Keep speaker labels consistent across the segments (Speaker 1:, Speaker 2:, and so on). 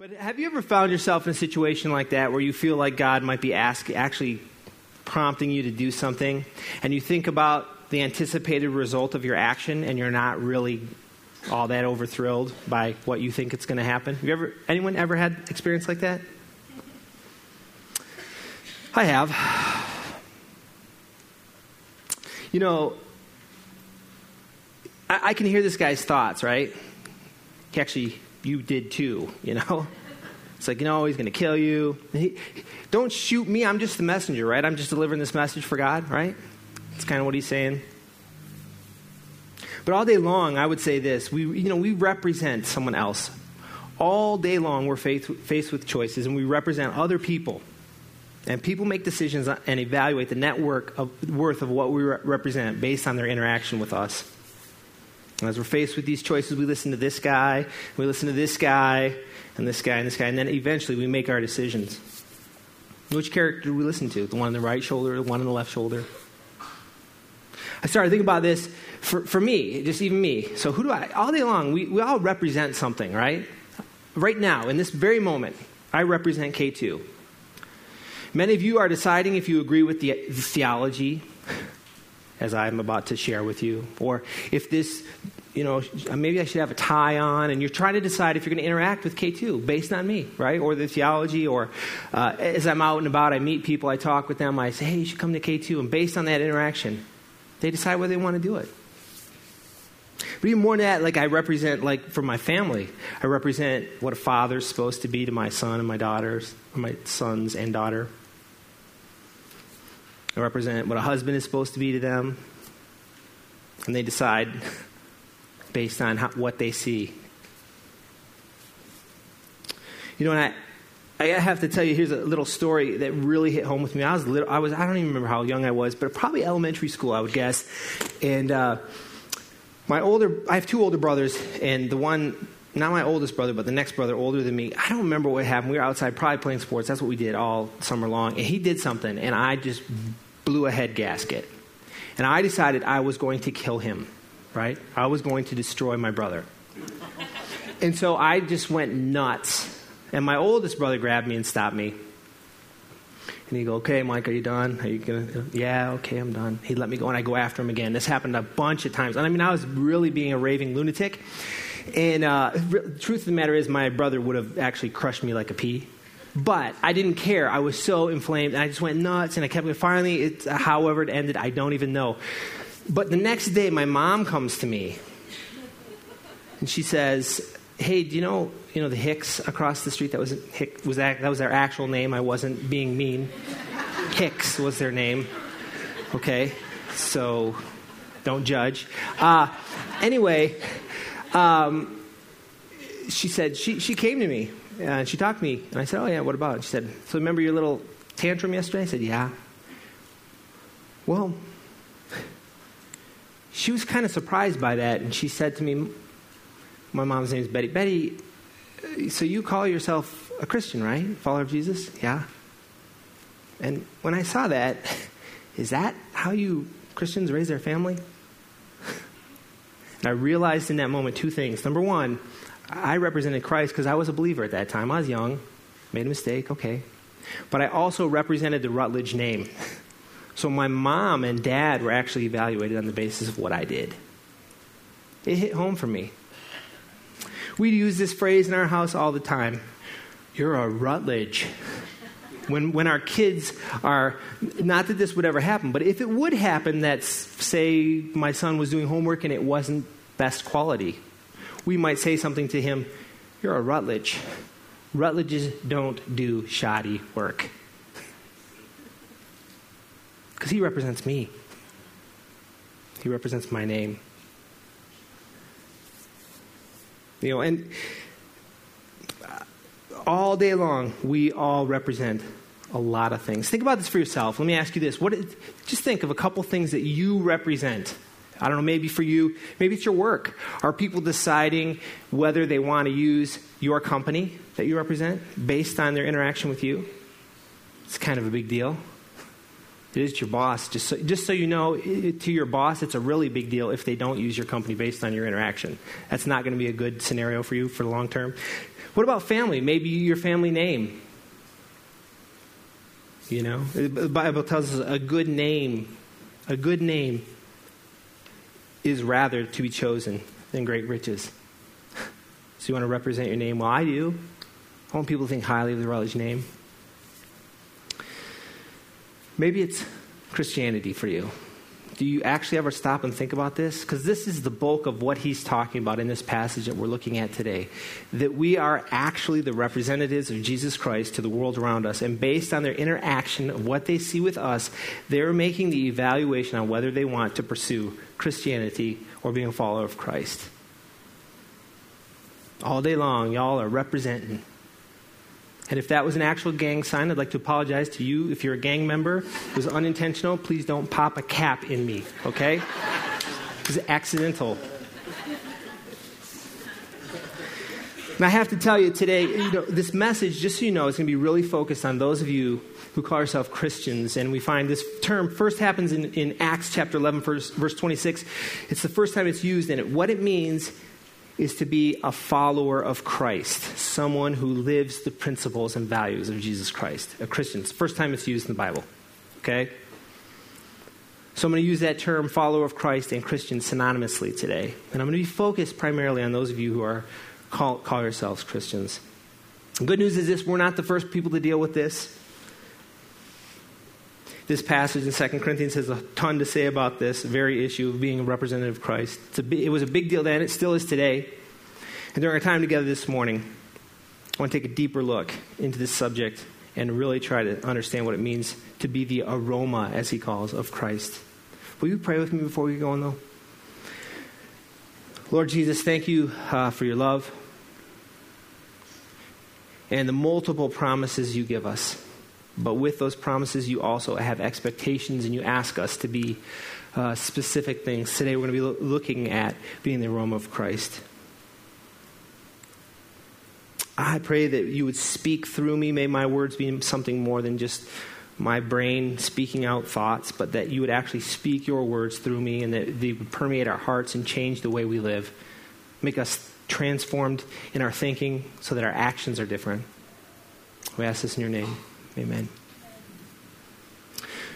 Speaker 1: But have you ever found yourself in a situation like that where you feel like God might be ask, actually prompting you to do something, and you think about the anticipated result of your action, and you're not really all that over thrilled by what you think it's going to happen? Have you ever, anyone ever had experience like that? I have. You know, I, I can hear this guy's thoughts, right? He actually, you did too, you know? It's like, you know, he's going to kill you. He, don't shoot me. I'm just the messenger, right? I'm just delivering this message for God, right? That's kind of what he's saying. But all day long, I would say this: we, you know, we represent someone else. All day long, we're faced, faced with choices, and we represent other people. And people make decisions and evaluate the network worth of what we re- represent based on their interaction with us. As we're faced with these choices, we listen to this guy, we listen to this guy, and this guy, and this guy, and then eventually we make our decisions. Which character do we listen to? The one on the right shoulder, the one on the left shoulder? I started thinking about this for, for me, just even me. So, who do I, all day long, we, we all represent something, right? Right now, in this very moment, I represent K2. Many of you are deciding if you agree with the, the theology as I'm about to share with you. Or if this, you know, maybe I should have a tie on, and you're trying to decide if you're going to interact with K2 based on me, right? Or the theology, or uh, as I'm out and about, I meet people, I talk with them, I say, hey, you should come to K2. And based on that interaction, they decide whether they want to do it. But even more than that, like I represent, like for my family, I represent what a father's supposed to be to my son and my daughters, my sons and daughter. I represent what a husband is supposed to be to them. And they decide based on how, what they see. You know, and I, I have to tell you, here's a little story that really hit home with me. I was little, I was, I don't even remember how young I was, but probably elementary school, I would guess. And uh, my older, I have two older brothers, and the one, not my oldest brother, but the next brother older than me, I don't remember what happened. We were outside probably playing sports. That's what we did all summer long. And he did something, and I just blew a head gasket. And I decided I was going to kill him, right? I was going to destroy my brother. and so I just went nuts. And my oldest brother grabbed me and stopped me. And he'd go, Okay, Mike, are you done? Are you to? Yeah, okay, I'm done. He'd let me go, and I go after him again. This happened a bunch of times. And I mean, I was really being a raving lunatic. And uh, the truth of the matter is, my brother would have actually crushed me like a pea. But I didn't care. I was so inflamed, and I just went nuts, and I kept. Finally, it, however it ended, I don't even know. But the next day, my mom comes to me, and she says, "Hey, do you know, you know the Hicks across the street? That was Hick, was that, that was their actual name. I wasn't being mean. Hicks was their name. Okay, so don't judge. Uh, anyway." Um, she said she, she came to me and she talked to me, and I said, Oh, yeah, what about? And She said, So remember your little tantrum yesterday? I said, Yeah. Well, she was kind of surprised by that, and she said to me, My mom's name is Betty. Betty, uh, so you call yourself a Christian, right? Follower of Jesus? Yeah. And when I saw that, is that how you Christians raise their family? And I realized in that moment two things. Number one, I represented Christ because I was a believer at that time. I was young, made a mistake, okay. But I also represented the Rutledge name. So my mom and dad were actually evaluated on the basis of what I did. It hit home for me. We use this phrase in our house all the time You're a Rutledge. When, when our kids are, not that this would ever happen, but if it would happen that, say, my son was doing homework and it wasn't best quality, we might say something to him You're a Rutledge. Rutledges don't do shoddy work. Because he represents me, he represents my name. You know, and uh, all day long, we all represent a lot of things. Think about this for yourself. Let me ask you this. What, just think of a couple things that you represent I don't know, maybe for you, maybe it's your work. Are people deciding whether they want to use your company that you represent based on their interaction with you? It's kind of a big deal. It is your boss. Just so, just so you know, it, to your boss, it's a really big deal if they don't use your company based on your interaction. That's not going to be a good scenario for you for the long term. What about family? Maybe your family name. You know, the Bible tells us a good name, a good name is rather to be chosen than great riches. So you want to represent your name? Well, I do. I want people to think highly of the Rutledge name. Maybe it's Christianity for you. Do you actually ever stop and think about this? Because this is the bulk of what he's talking about in this passage that we're looking at today. That we are actually the representatives of Jesus Christ to the world around us. And based on their interaction of what they see with us, they're making the evaluation on whether they want to pursue Christianity or being a follower of Christ. All day long, y'all are representing and if that was an actual gang sign, I'd like to apologize to you. If you're a gang member, it was unintentional. Please don't pop a cap in me, okay? It was accidental. And I have to tell you today, you know, this message, just so you know, is going to be really focused on those of you who call yourselves Christians. And we find this term first happens in, in Acts chapter 11, verse, verse 26. It's the first time it's used in it. What it means is to be a follower of Christ, someone who lives the principles and values of Jesus Christ, a Christian. It's the first time it's used in the Bible. Okay? So I'm going to use that term, follower of Christ and Christian, synonymously today. And I'm going to be focused primarily on those of you who are call, call yourselves Christians. The good news is this we're not the first people to deal with this. This passage in 2 Corinthians has a ton to say about this very issue of being a representative of Christ. it was a big deal then, it still is today. And during our time together this morning, I want to take a deeper look into this subject and really try to understand what it means to be the aroma, as he calls, of Christ. Will you pray with me before we go on, though? Lord Jesus, thank you uh, for your love and the multiple promises you give us. But with those promises, you also have expectations and you ask us to be uh, specific things. Today, we're going to be lo- looking at being the aroma of Christ. I pray that you would speak through me. May my words be something more than just my brain speaking out thoughts, but that you would actually speak your words through me and that they would permeate our hearts and change the way we live. Make us transformed in our thinking so that our actions are different. We ask this in your name. Amen.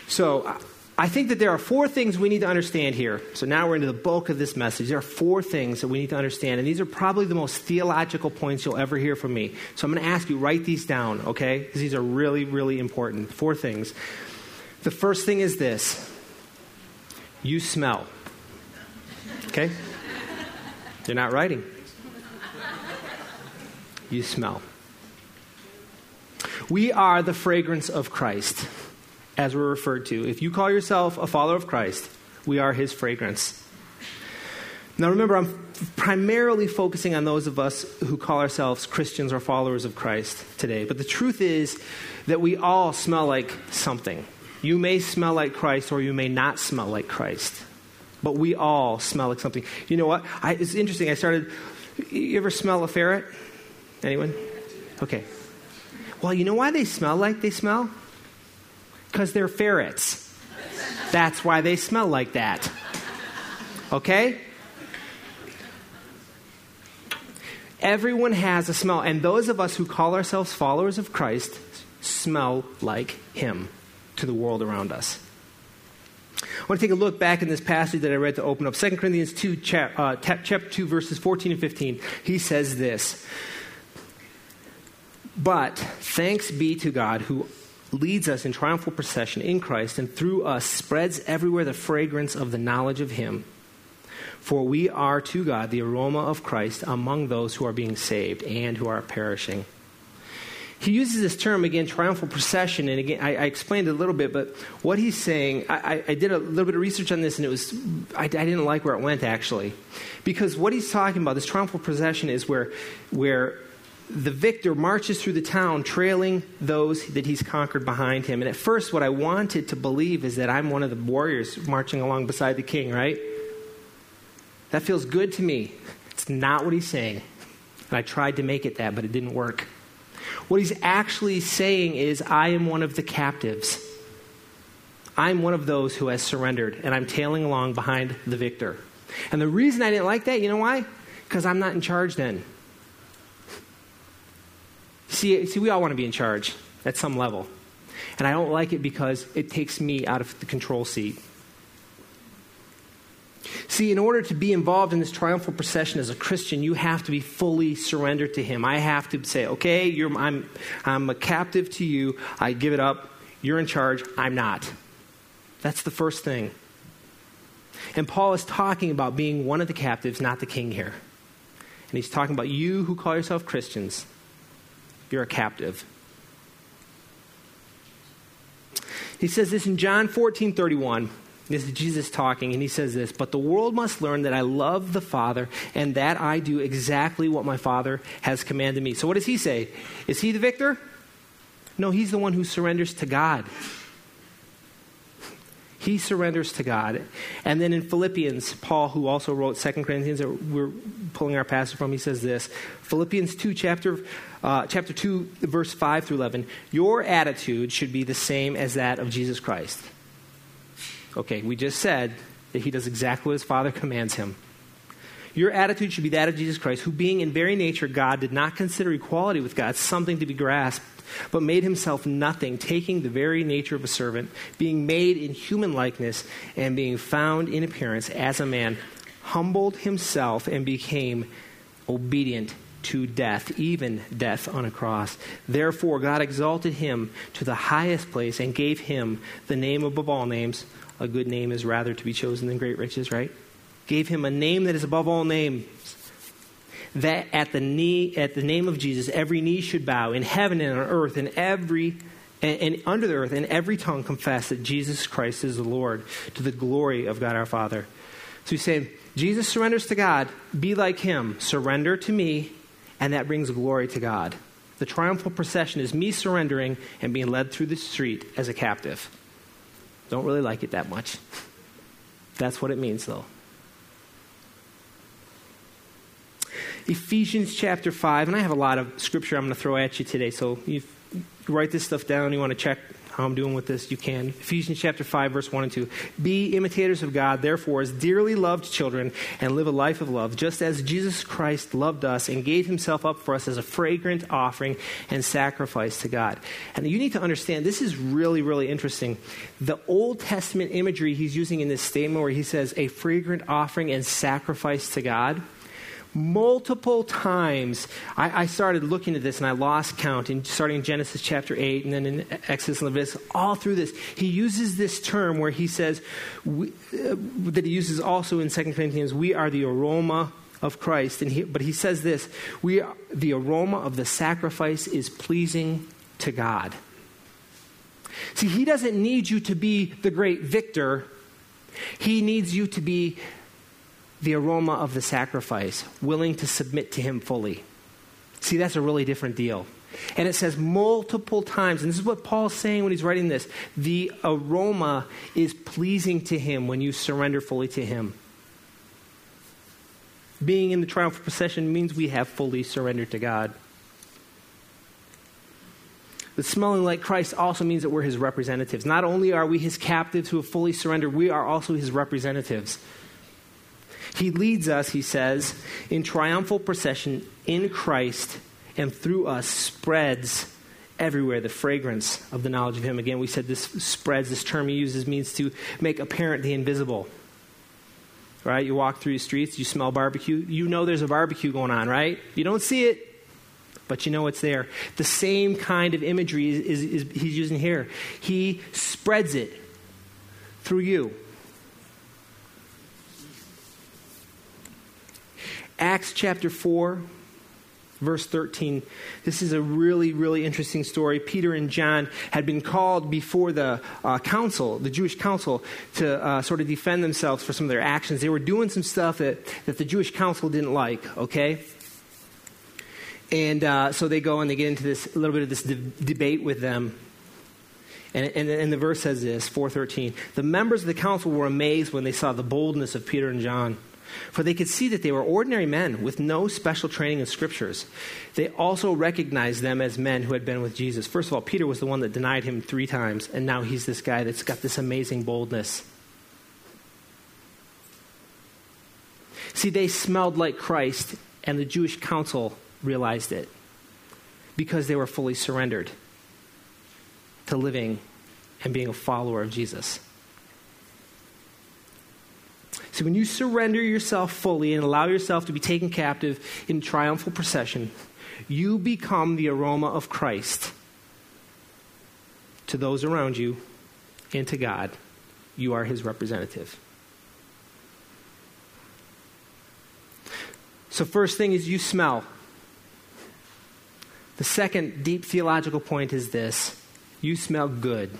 Speaker 1: So, I think that there are four things we need to understand here. So now we're into the bulk of this message. There are four things that we need to understand, and these are probably the most theological points you'll ever hear from me. So I'm going to ask you, write these down, okay? Because these are really, really important. Four things. The first thing is this you smell. Okay? You're not writing. You smell. We are the fragrance of Christ, as we're referred to. If you call yourself a follower of Christ, we are his fragrance. Now, remember, I'm primarily focusing on those of us who call ourselves Christians or followers of Christ today. But the truth is that we all smell like something. You may smell like Christ or you may not smell like Christ. But we all smell like something. You know what? I, it's interesting. I started. You ever smell a ferret? Anyone? Okay. Well, you know why they smell like they smell? Because they're ferrets. That's why they smell like that. Okay? Everyone has a smell, and those of us who call ourselves followers of Christ smell like Him to the world around us. I want to take a look back in this passage that I read to open up. 2 Corinthians 2, uh, chapter 2, verses 14 and 15. He says this but thanks be to God who leads us in triumphal procession in Christ and through us spreads everywhere the fragrance of the knowledge of Him. For we are to God the aroma of Christ among those who are being saved and who are perishing. He uses this term again, triumphal procession, and again, I, I explained it a little bit, but what he's saying, I, I, did a little bit of research on this, and it was, I, I didn't like where it went actually. Because what he's talking about, this triumphal procession, is where, where the victor marches through the town trailing those that he's conquered behind him. And at first, what I wanted to believe is that I'm one of the warriors marching along beside the king, right? That feels good to me. It's not what he's saying. And I tried to make it that, but it didn't work. What he's actually saying is, I am one of the captives. I'm one of those who has surrendered, and I'm tailing along behind the victor. And the reason I didn't like that, you know why? Because I'm not in charge then. See, see, we all want to be in charge at some level. And I don't like it because it takes me out of the control seat. See, in order to be involved in this triumphal procession as a Christian, you have to be fully surrendered to Him. I have to say, okay, I'm, I'm a captive to you. I give it up. You're in charge. I'm not. That's the first thing. And Paul is talking about being one of the captives, not the king here. And he's talking about you who call yourself Christians. You're a captive. He says this in John 14 31. This is Jesus talking, and he says this But the world must learn that I love the Father and that I do exactly what my Father has commanded me. So, what does he say? Is he the victor? No, he's the one who surrenders to God. He surrenders to God. And then in Philippians, Paul, who also wrote 2 Corinthians, that we're pulling our passage from, he says this Philippians 2, chapter, uh, chapter 2, verse 5 through 11. Your attitude should be the same as that of Jesus Christ Okay, we just said that he does exactly what his Father commands him. Your attitude should be that of Jesus Christ, who, being in very nature God, did not consider equality with God something to be grasped, but made himself nothing, taking the very nature of a servant, being made in human likeness, and being found in appearance as a man, humbled himself and became obedient to death, even death on a cross. Therefore, God exalted him to the highest place and gave him the name above all names a good name is rather to be chosen than great riches, right? Gave him a name that is above all names. That at the knee, at the name of Jesus, every knee should bow in heaven and on earth, and every and, and under the earth, and every tongue confess that Jesus Christ is the Lord, to the glory of God our Father. So he's saying, Jesus surrenders to God. Be like him. Surrender to me, and that brings glory to God. The triumphal procession is me surrendering and being led through the street as a captive. Don't really like it that much. That's what it means, though. Ephesians chapter 5, and I have a lot of scripture I'm going to throw at you today, so you write this stuff down, you want to check how I'm doing with this, you can. Ephesians chapter 5, verse 1 and 2. Be imitators of God, therefore, as dearly loved children, and live a life of love, just as Jesus Christ loved us and gave himself up for us as a fragrant offering and sacrifice to God. And you need to understand, this is really, really interesting. The Old Testament imagery he's using in this statement where he says, a fragrant offering and sacrifice to God multiple times I, I, started looking at this and I lost count, in, starting in Genesis chapter 8 and then in Exodus and Leviticus, all through this. He uses this term where he says, we, uh, that he uses also in 2 Corinthians, we are the aroma of Christ. And he, but he says this we are, the aroma of the sacrifice is pleasing to God. See, he doesn't need you to be the great victor. He needs you to be the aroma of the sacrifice, willing to submit to Him fully. See, that's a really different deal. And it says multiple times, and this is what Paul's saying when he's writing this the aroma is pleasing to Him when you surrender fully to Him. Being in the triumphal procession means we have fully surrendered to God. But smelling like Christ also means that we're his representatives. Not only are we his captives who have fully surrendered, we are also his representatives. He leads us, he says, in triumphal procession in Christ and through us spreads everywhere the fragrance of the knowledge of him. Again, we said this spreads, this term he uses means to make apparent the invisible. Right? You walk through the streets, you smell barbecue, you know there's a barbecue going on, right? You don't see it, but you know it's there. The same kind of imagery is, is, is he's using here. He spreads it through you. Acts chapter 4, verse 13. This is a really, really interesting story. Peter and John had been called before the uh, council, the Jewish council, to uh, sort of defend themselves for some of their actions. They were doing some stuff that, that the Jewish council didn't like, okay? And uh, so they go and they get into this a little bit of this de- debate with them. And, and, and the verse says this, 413. The members of the council were amazed when they saw the boldness of Peter and John for they could see that they were ordinary men with no special training in scriptures. They also recognized them as men who had been with Jesus. First of all, Peter was the one that denied him three times, and now he's this guy that's got this amazing boldness. See, they smelled like Christ, and the Jewish council realized it. because they were fully surrendered to living and being a follower of Jesus. So when you surrender yourself fully and allow yourself to be taken captive in triumphal procession, you become the aroma of Christ to those around you and to God. You are his representative. So, first thing is you smell. The second deep theological point is this you smell good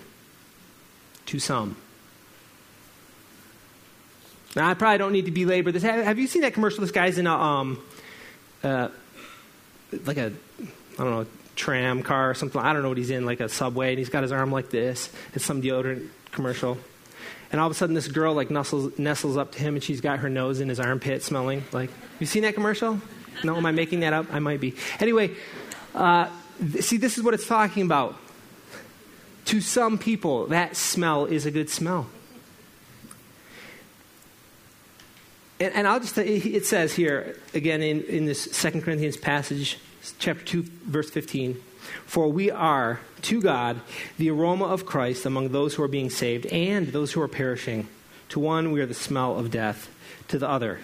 Speaker 1: to some. Now, I probably don't need to belabor this. Have, you seen that commercial? This guy's in a, um, uh, like a, I don't know, tram car or something. I don't know what he's in, like a subway, and he's got his arm like this. It's some deodorant commercial. And all of a sudden, this girl like nestles, nestles up to him, and she's got her nose in his armpit, smelling like. You seen that commercial? No, am I making that up? I might be. Anyway, uh, see, this is what it's talking about. To some people, that smell is a good smell. And, and I'll just, it says here, again, in, in this Second Corinthians passage, chapter 2, verse 15. For we are, to God, the aroma of Christ among those who are being saved and those who are perishing. To one, we are the smell of death. To the other,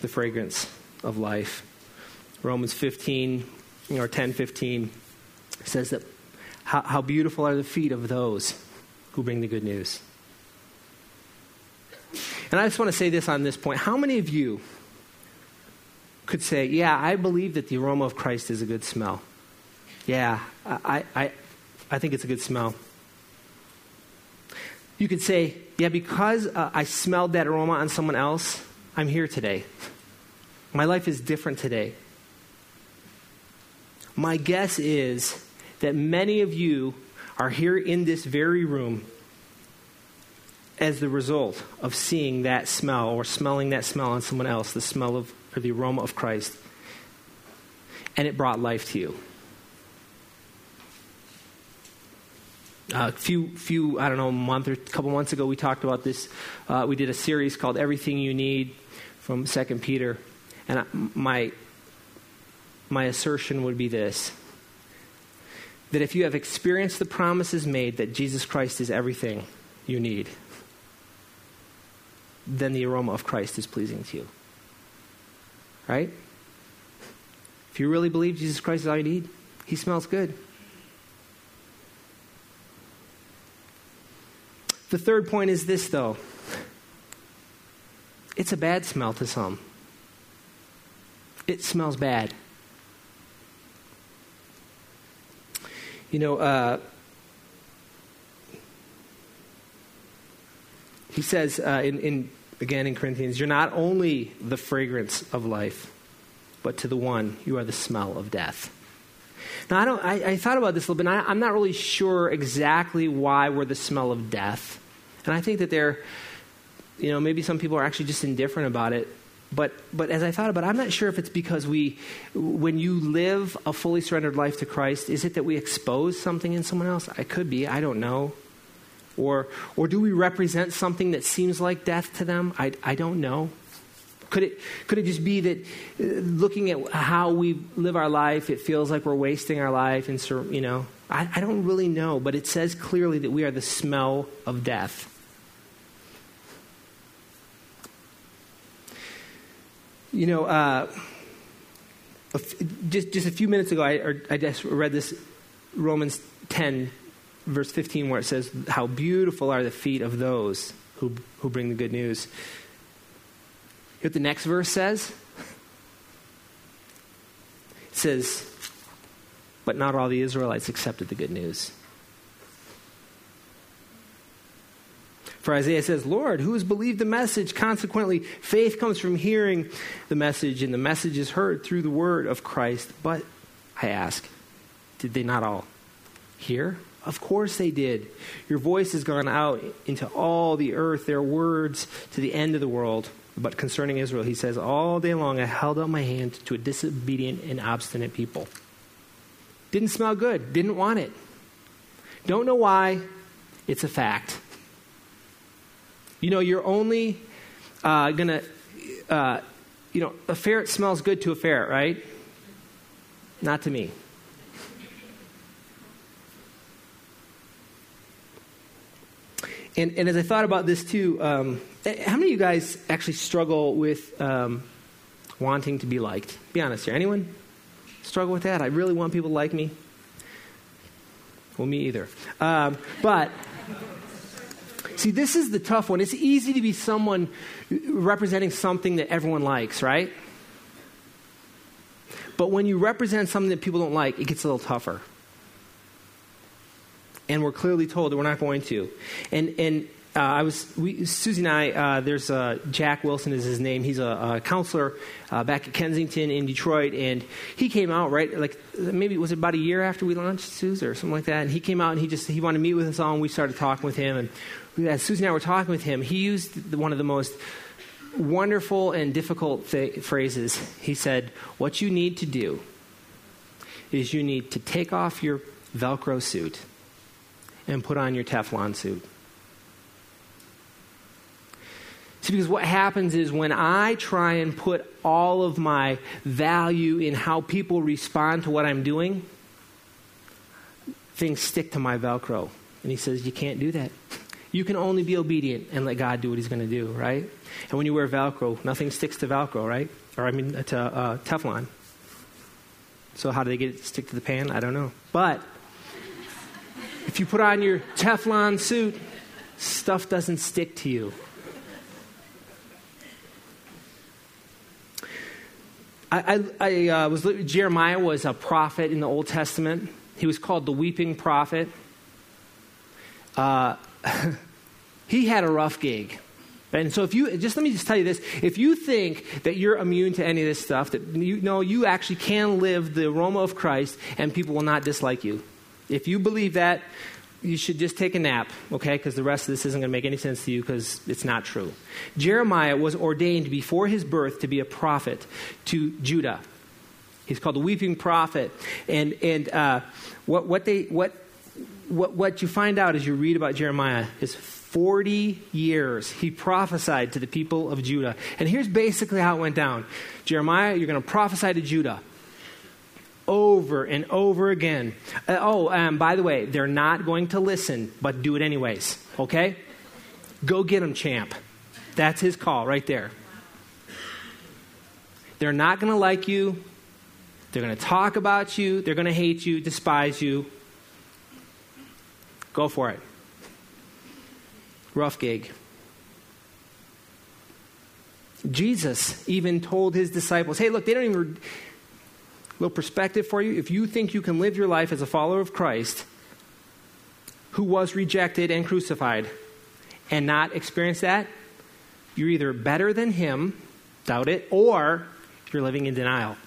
Speaker 1: the fragrance of life. Romans 15, or 10 15, says that how, how beautiful are the feet of those who bring the good news. And I just want to say this on this point. How many of you could say, Yeah, I believe that the aroma of Christ is a good smell? Yeah, I, I, I think it's a good smell. You could say, Yeah, because uh, I smelled that aroma on someone else, I'm here today. My life is different today. My guess is that many of you are here in this very room as the result of seeing that smell or smelling that smell on someone else, the smell of or the aroma of Christ. And it brought life to you. A few, few, I don't know, a month or a couple months ago, we talked about this. Uh, we did a series called "Everything You Need" from Second Peter, and I, my my assertion would be this: that if you have experienced the promises made that Jesus Christ is everything you need, then the aroma of Christ is pleasing to you. Right? If you really believe Jesus Christ is all you need, he smells good. The third point is this, though it's a bad smell to some. It smells bad. You know, uh, he says uh, in, in again in Corinthians, you're not only the fragrance of life, but to the one you are the smell of death. Now, I, don't, I, I thought about this a little bit, I, I'm not really sure exactly why we're the smell of death. And I think that there, you know, maybe some people are actually just indifferent about it. But, but as I thought about it, I'm not sure if it's because we, when you live a fully surrendered life to Christ, is it that we expose something in someone else? I could be, I don't know. Or, or do we represent something that seems like death to them? I, I don't know. Could it, could it just be that uh, looking at how we live our life, it feels like we're wasting our life? And, so, you know, I, I don't really know, but it says clearly that we are the smell of death. You know, uh, just, just a few minutes ago, I, I just read this Romans 10 verse 15 where it says, How beautiful are the feet of those who, who bring the good news. You know what the next verse says? It says, But not all the Israelites accepted the good news. For Isaiah says, Lord, who has believed the message? Consequently, faith comes from hearing the message, and the message is heard through the word of Christ. But I ask, did they not all hear? Of course they did. Your voice has gone out into all the earth, their words to the end of the world. But concerning Israel, he says, All day long I held out my hand to a disobedient and obstinate people. Didn't smell good, didn't want it. Don't know why, it's a fact. You know, you're only uh, going to, uh, you know, a ferret smells good to a ferret, right? not to me. And, and as I thought about this too, um, how many of you guys actually struggle with um, wanting to be liked? Be honest here. Anyone struggle with that? I really want people to like me. Well, me either. Um, but see, this is the tough one. It's easy to be someone representing something that everyone likes, right? But when you represent something that people don't like, it gets a little tougher and we're clearly told that we're not going to. And and uh, I was we, Susie and I. Uh, there's uh, Jack Wilson is his name. He's a, a counselor uh, back at Kensington in Detroit, and he came out right like maybe it was about a year after we launched Susie or something like that. And he came out and he just he wanted to meet with us all, and we started talking with him. And as Susie and I were talking with him, he used the, one of the most wonderful and difficult th- phrases. He said, "What you need to do is you need to take off your Velcro suit." And put on your Teflon suit. See, because what happens is when I try and put all of my value in how people respond to what I'm doing, things stick to my Velcro. And he says, You can't do that. You can only be obedient and let God do what he's going to do, right? And when you wear Velcro, nothing sticks to Velcro, right? Or, I mean, to uh, Teflon. So, how do they get it to stick to the pan? I don't know. But if you put on your Teflon suit, stuff doesn't stick to you. I, I, I uh, was Jeremiah was a prophet in the Old Testament. He was called the weeping prophet. Uh, he had a rough gig. And so, if you just let me just tell you this: if you think that you're immune to any of this stuff, that you know you actually can live the aroma of Christ, and people will not dislike you. If you believe that, you should just take a nap, okay? Because the rest of this isn't going to make any sense to you because it's not true. Jeremiah was ordained before his birth to be a prophet to Judah. He's called the weeping prophet. And, and uh, what, what, they, what, what, what you find out as you read about Jeremiah is 40 years he prophesied to the people of Judah. And here's basically how it went down Jeremiah, you're going to prophesy to Judah over and over again. Uh, oh, um, by the way, they're not going to listen, but do it anyways, okay? Go get them, champ. That's his call right there. They're not going to like you. They're going to talk about you. They're going to hate you, despise you. Go for it. Rough gig. Jesus even told his disciples, hey, look, they don't even little perspective for you. If you think you can live your life as a follower of Christ who was rejected and crucified and not experience that, you're either better than him, doubt it, or you're living in denial.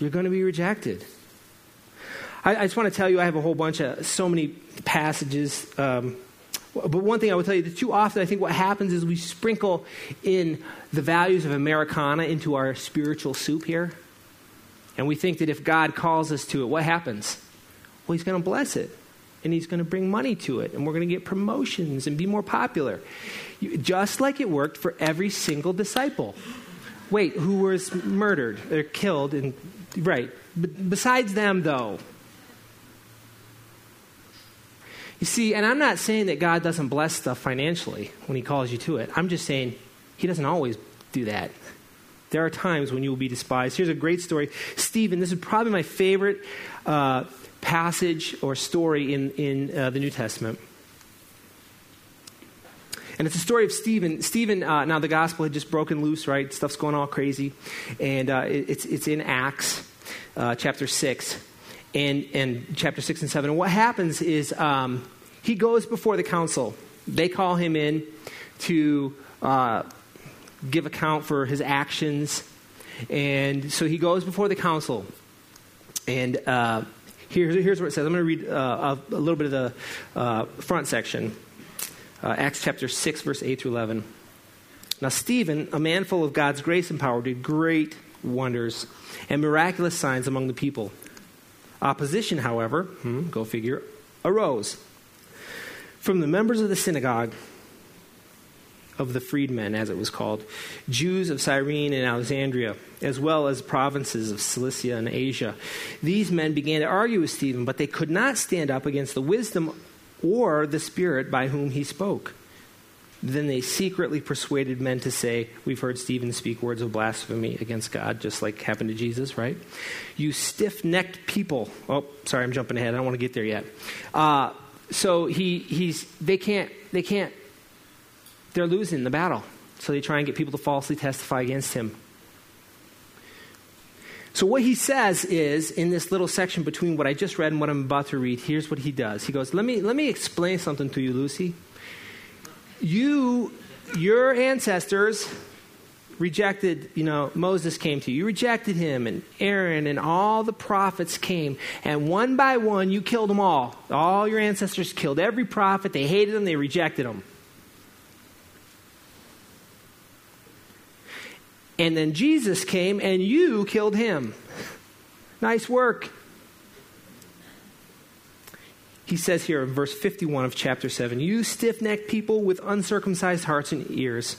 Speaker 1: You're going to be rejected. I, I just want to tell you, I have a whole bunch of so many passages. Um, but one thing I would tell you that too often I think what happens is we sprinkle in the values of Americana into our spiritual soup here. And we think that if God calls us to it, what happens? Well, He's going to bless it. And He's going to bring money to it. And we're going to get promotions and be more popular. Just like it worked for every single disciple. Wait, who was murdered or killed? And, right. But besides them, though. You see, and I'm not saying that God doesn't bless stuff financially when He calls you to it. I'm just saying He doesn't always do that. There are times when you will be despised. Here's a great story. Stephen, this is probably my favorite uh, passage or story in, in uh, the New Testament. And it's a story of Stephen. Stephen, uh, now the gospel had just broken loose, right? Stuff's going all crazy. And uh, it, it's, it's in Acts uh, chapter 6 and, and chapter 6 and 7. And what happens is um, he goes before the council. They call him in to uh, give account for his actions. And so he goes before the council. And uh, here, here's what it says. I'm going to read uh, a, a, little bit of the uh, front section uh, Acts chapter 6, verse 8 through 11. Now, Stephen, a man full of God's grace and power, did great wonders and miraculous signs among the people. Opposition, however, hmm, go figure, arose from the members of the synagogue of the freedmen, as it was called, Jews of Cyrene and Alexandria, as well as provinces of Cilicia and Asia. These men began to argue with Stephen, but they could not stand up against the wisdom or the Spirit by whom he spoke. Then they secretly persuaded men to say, We've heard Stephen speak words of blasphemy against God, just like happened to Jesus, right? You stiff necked people. Oh, sorry, I'm jumping ahead. I don't want to get there yet. Uh, so he, he's, they can't, they can't, they're losing the battle. So they try and get people to falsely testify against him. So, what he says is, in this little section between what I just read and what I'm about to read, here's what he does. He goes, Let me, let me explain something to you, Lucy. You, your ancestors rejected, you know, Moses came to you. You rejected him, and Aaron and all the prophets came. And one by one, you killed them all. All your ancestors killed every prophet. They hated them, they rejected them. And then Jesus came and you killed him. Nice work. He says here in verse 51 of chapter 7 You stiff necked people with uncircumcised hearts and ears,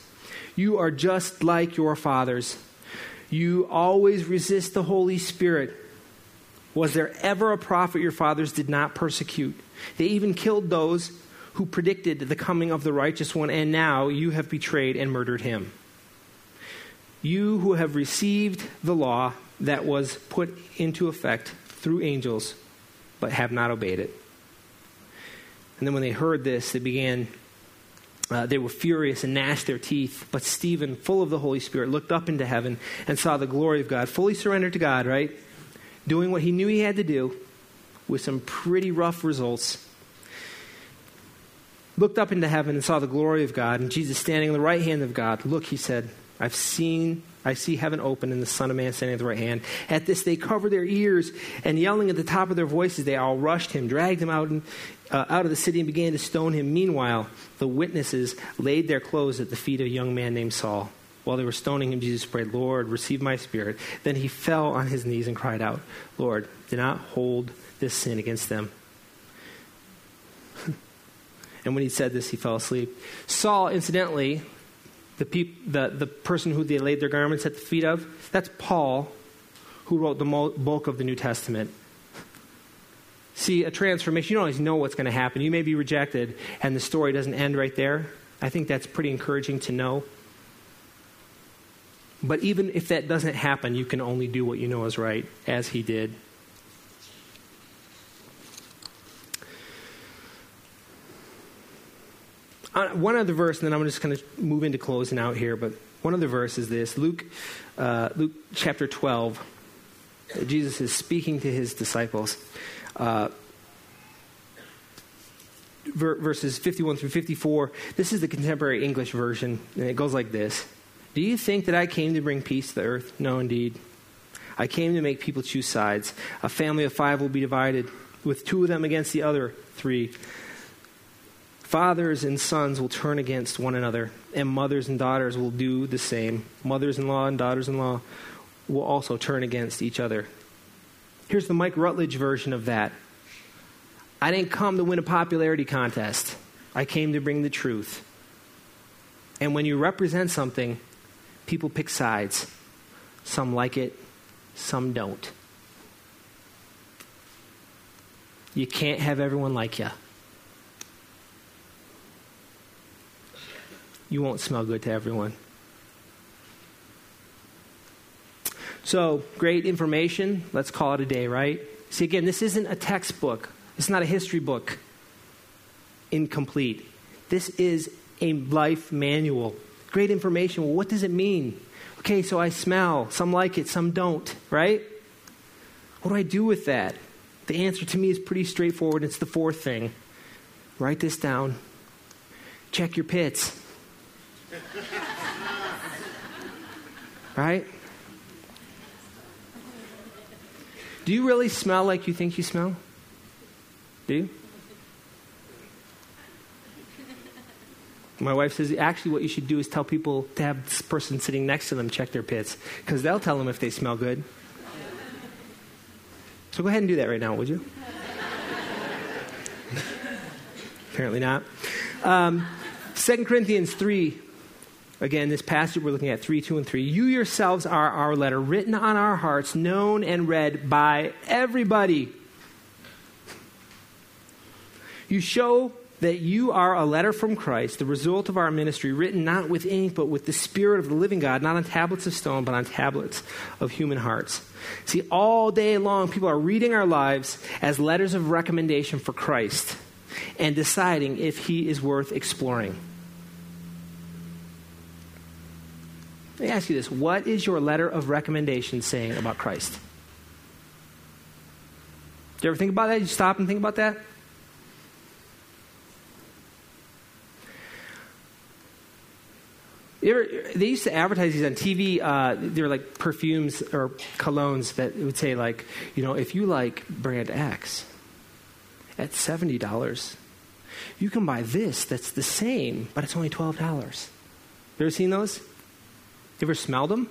Speaker 1: you are just like your fathers. You always resist the Holy Spirit. Was there ever a prophet your fathers did not persecute? They even killed those who predicted the coming of the righteous one, and now you have betrayed and murdered him you who have received the law that was put into effect through angels, but have not obeyed it. And then when they heard this, they began, uh, they were furious and gnashed their teeth. But Stephen, full of the Holy Spirit, looked up into heaven and saw the glory of God, fully surrendered to God, right? Doing what he knew he had to do with some pretty rough results. Looked up into heaven and saw the glory of God, and Jesus standing on the right hand of God. Look, he said, I've seen, I see heaven open and the Son of Man standing at the right hand. At this, they covered their ears and yelling at the top of their voices, they all rushed him, dragged him out, and, uh, out of the city, and began to stone him. Meanwhile, the witnesses laid their clothes at the feet of a young man named Saul. While they were stoning him, Jesus prayed, Lord, receive my spirit. Then he fell on his knees and cried out, Lord, do not hold this sin against them. and when he said this, he fell asleep. Saul, incidentally, the, peop, the, the person who they laid their garments at the feet of, that's Paul, who wrote the bulk of the New Testament. See, a transformation, you don't always know what's going to happen. You may be rejected, and the story doesn't end right there. I think that's pretty encouraging to know. But even if that doesn't happen, you can only do what you know is right, as he did. Uh, one other verse, and then I'm just going to move into closing out here. But one other verse is this Luke, uh, Luke chapter 12. Jesus is speaking to his disciples. Uh, verses 51 through 54. This is the contemporary English version, and it goes like this Do you think that I came to bring peace to the earth? No, indeed. I came to make people choose sides. A family of five will be divided, with two of them against the other three. Fathers and sons will turn against one another, and mothers and daughters will do the same. Mothers in law and daughters in law will also turn against each other. Here's the Mike Rutledge version of that I didn't come to win a popularity contest, I came to bring the truth. And when you represent something, people pick sides. Some like it, some don't. You can't have everyone like you. You won't smell good to everyone. So, great information. Let's call it a day, right? See, again, this isn't a textbook, it's not a history book. Incomplete. This is a life manual. Great information. Well, what does it mean? Okay, so I smell. Some like it, some don't, right? What do I do with that? The answer to me is pretty straightforward. It's the fourth thing. Write this down. Check your pits. Right? Do you really smell like you think you smell? Do you? My wife says, actually, what you should do is tell people to have this person sitting next to them check their pits, because they'll tell them if they smell good. So go ahead and do that right now, would you? Apparently not. Um, 2 Corinthians 3 Again, this passage we're looking at 3, 2, and 3. You yourselves are our letter, written on our hearts, known and read by everybody. You show that you are a letter from Christ, the result of our ministry, written not with ink, but with the Spirit of the living God, not on tablets of stone, but on tablets of human hearts. See, all day long, people are reading our lives as letters of recommendation for Christ and deciding if he is worth exploring. Let me ask you this what is your letter of recommendation saying about Christ? Do you ever think about that? Did You stop and think about that? They used to advertise these on TV. Uh, they were like perfumes or colognes that would say, like, you know, if you like brand X at seventy dollars, you can buy this that's the same, but it's only twelve dollars. You ever seen those? You ever smelled them?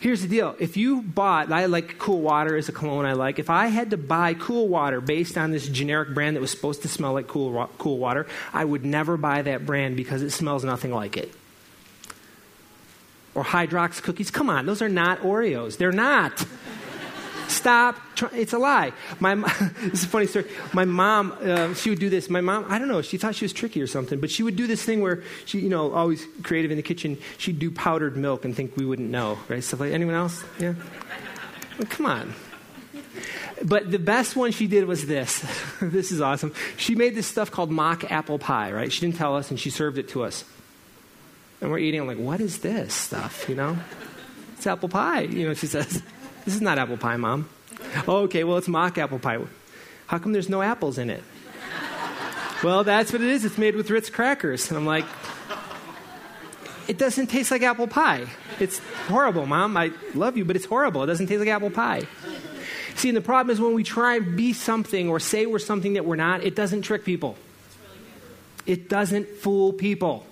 Speaker 1: Here's the deal. If you bought, I like Cool Water as a cologne I like. If I had to buy Cool Water based on this generic brand that was supposed to smell like Cool, cool Water, I would never buy that brand because it smells nothing like it. Or Hydrox cookies. Come on, those are not Oreos. They're not. Stop. It's a lie. My, this is a funny story. My mom, uh, she would do this. My mom, I don't know, she thought she was tricky or something, but she would do this thing where she, you know, always creative in the kitchen. She'd do powdered milk and think we wouldn't know, right? Stuff like anyone else? Yeah? Well, come on. But the best one she did was this. this is awesome. She made this stuff called mock apple pie, right? She didn't tell us, and she served it to us. And we're eating. I'm like, what is this stuff? You know, it's apple pie. You know, she says. This is not apple pie, Mom. Oh, okay, well, it's mock apple pie. How come there's no apples in it? well, that's what it is. It's made with Ritz crackers. And I'm like, it doesn't taste like apple pie. It's horrible, Mom. I love you, but it's horrible. It doesn't taste like apple pie. See, and the problem is when we try and be something or say we're something that we're not, it doesn't trick people. It doesn't fool people.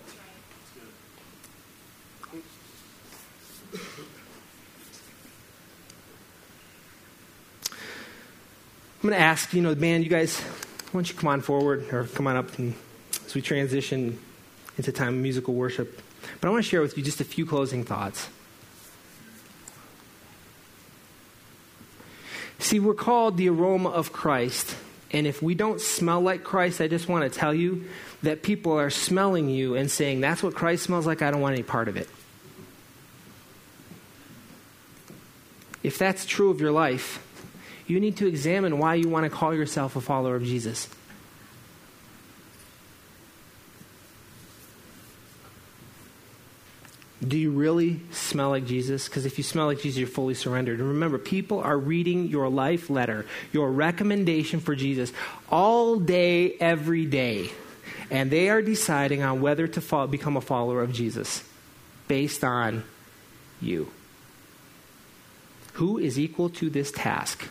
Speaker 1: I'm going to ask, you know, man, you guys, why don't you come on forward or come on up and, as we transition into time of musical worship. But I want to share with you just a few closing thoughts. See, we're called the aroma of Christ. And if we don't smell like Christ, I just want to tell you that people are smelling you and saying, That's what Christ smells like. I don't want any part of it. If that's true of your life, you need to examine why you want to call yourself a follower of Jesus. Do you really smell like Jesus? Because if you smell like Jesus, you're fully surrendered. And remember, people are reading your life letter, your recommendation for Jesus, all day, every day. And they are deciding on whether to follow, become a follower of Jesus based on you. Who is equal to this task?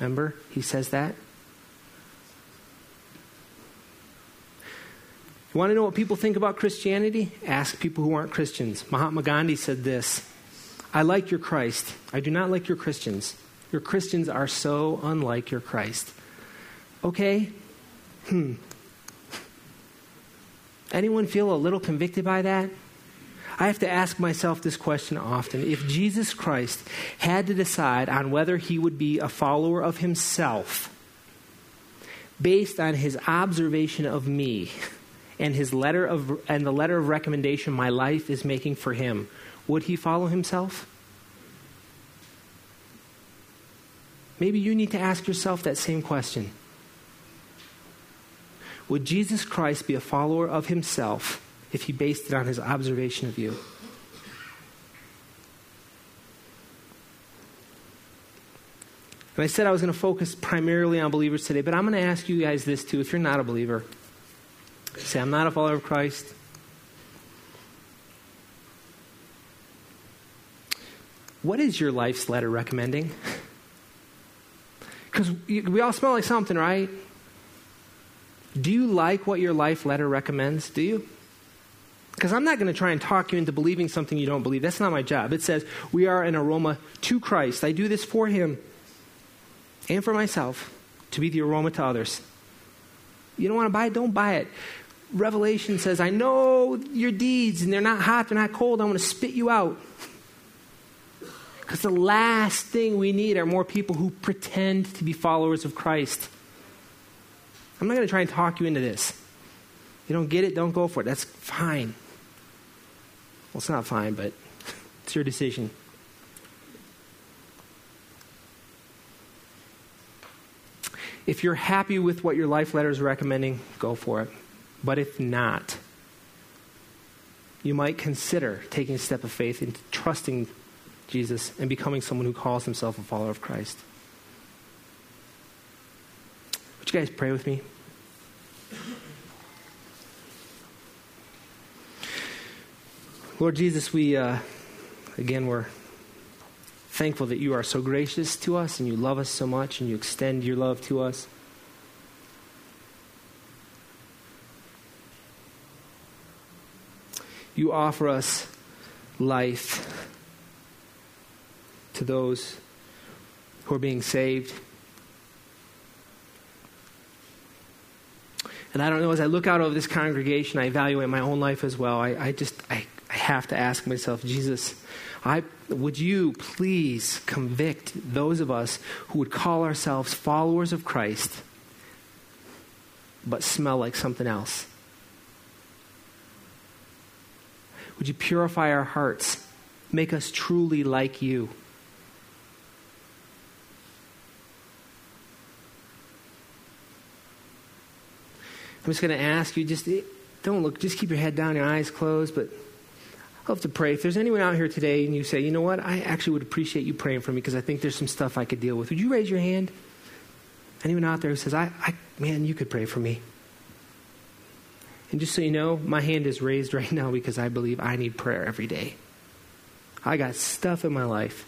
Speaker 1: Remember, he says that. You want to know what people think about Christianity? Ask people who aren't Christians. Mahatma Gandhi said this I like your Christ. I do not like your Christians. Your Christians are so unlike your Christ. Okay? Hmm. Anyone feel a little convicted by that? I have to ask myself this question often. If Jesus Christ had to decide on whether he would be a follower of himself based on his observation of me and his letter of and the letter of recommendation my life is making for him, would he follow himself? Maybe you need to ask yourself that same question. Would Jesus Christ be a follower of himself if he based it on his observation of you. And I said I was going to focus primarily on believers today, but I'm going to ask you guys this too. If you're not a believer, say, I'm not a follower of Christ. What is your life's letter recommending? Because we all smell like something, right? Do you like what your life letter recommends? Do you? Because I'm not going to try and talk you into believing something you don't believe. That's not my job. It says, We are an aroma to Christ. I do this for Him and for myself to be the aroma to others. You don't want to buy it? Don't buy it. Revelation says, I know your deeds, and they're not hot, they're not cold. I'm going to spit you out. Because the last thing we need are more people who pretend to be followers of Christ. I'm not going to try and talk you into this. You don't get it, don't go for it. That's fine. Well, it's not fine, but it's your decision. If you're happy with what your life letter is recommending, go for it. But if not, you might consider taking a step of faith and trusting Jesus and becoming someone who calls himself a follower of Christ. Would you guys pray with me? Lord Jesus, we, uh, again, we're thankful that you are so gracious to us and you love us so much and you extend your love to us. You offer us life to those who are being saved. And I don't know, as I look out over this congregation, I evaluate my own life as well. I, I just, I, have to ask myself, Jesus, I, would you please convict those of us who would call ourselves followers of Christ, but smell like something else? Would you purify our hearts? Make us truly like you. I'm just going to ask you just don't look, just keep your head down, your eyes closed, but I'll to pray. If there's anyone out here today and you say, you know what, I actually would appreciate you praying for me because I think there's some stuff I could deal with, would you raise your hand? Anyone out there who says, I, I man, you could pray for me? And just so you know, my hand is raised right now because I believe I need prayer every day. I got stuff in my life.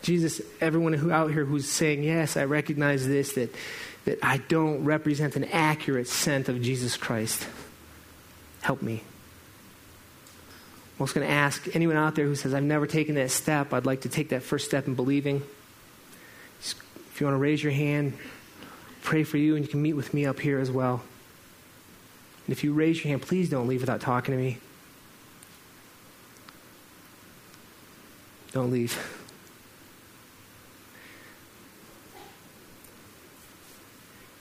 Speaker 1: Jesus, everyone who out here who's saying, Yes, I recognize this, that, that I don't represent an accurate scent of Jesus Christ. Help me. I'm also going to ask anyone out there who says, I've never taken that step, I'd like to take that first step in believing. If you want to raise your hand, pray for you, and you can meet with me up here as well. And if you raise your hand, please don't leave without talking to me. Don't leave.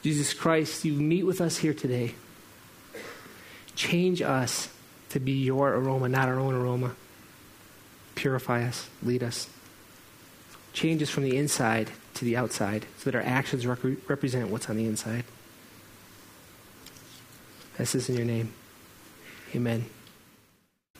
Speaker 1: Jesus Christ, you meet with us here today. Change us to be your aroma, not our own aroma. Purify us, lead us. Change us from the inside to the outside so that our actions rep- represent what's on the inside. This is in your name. Amen.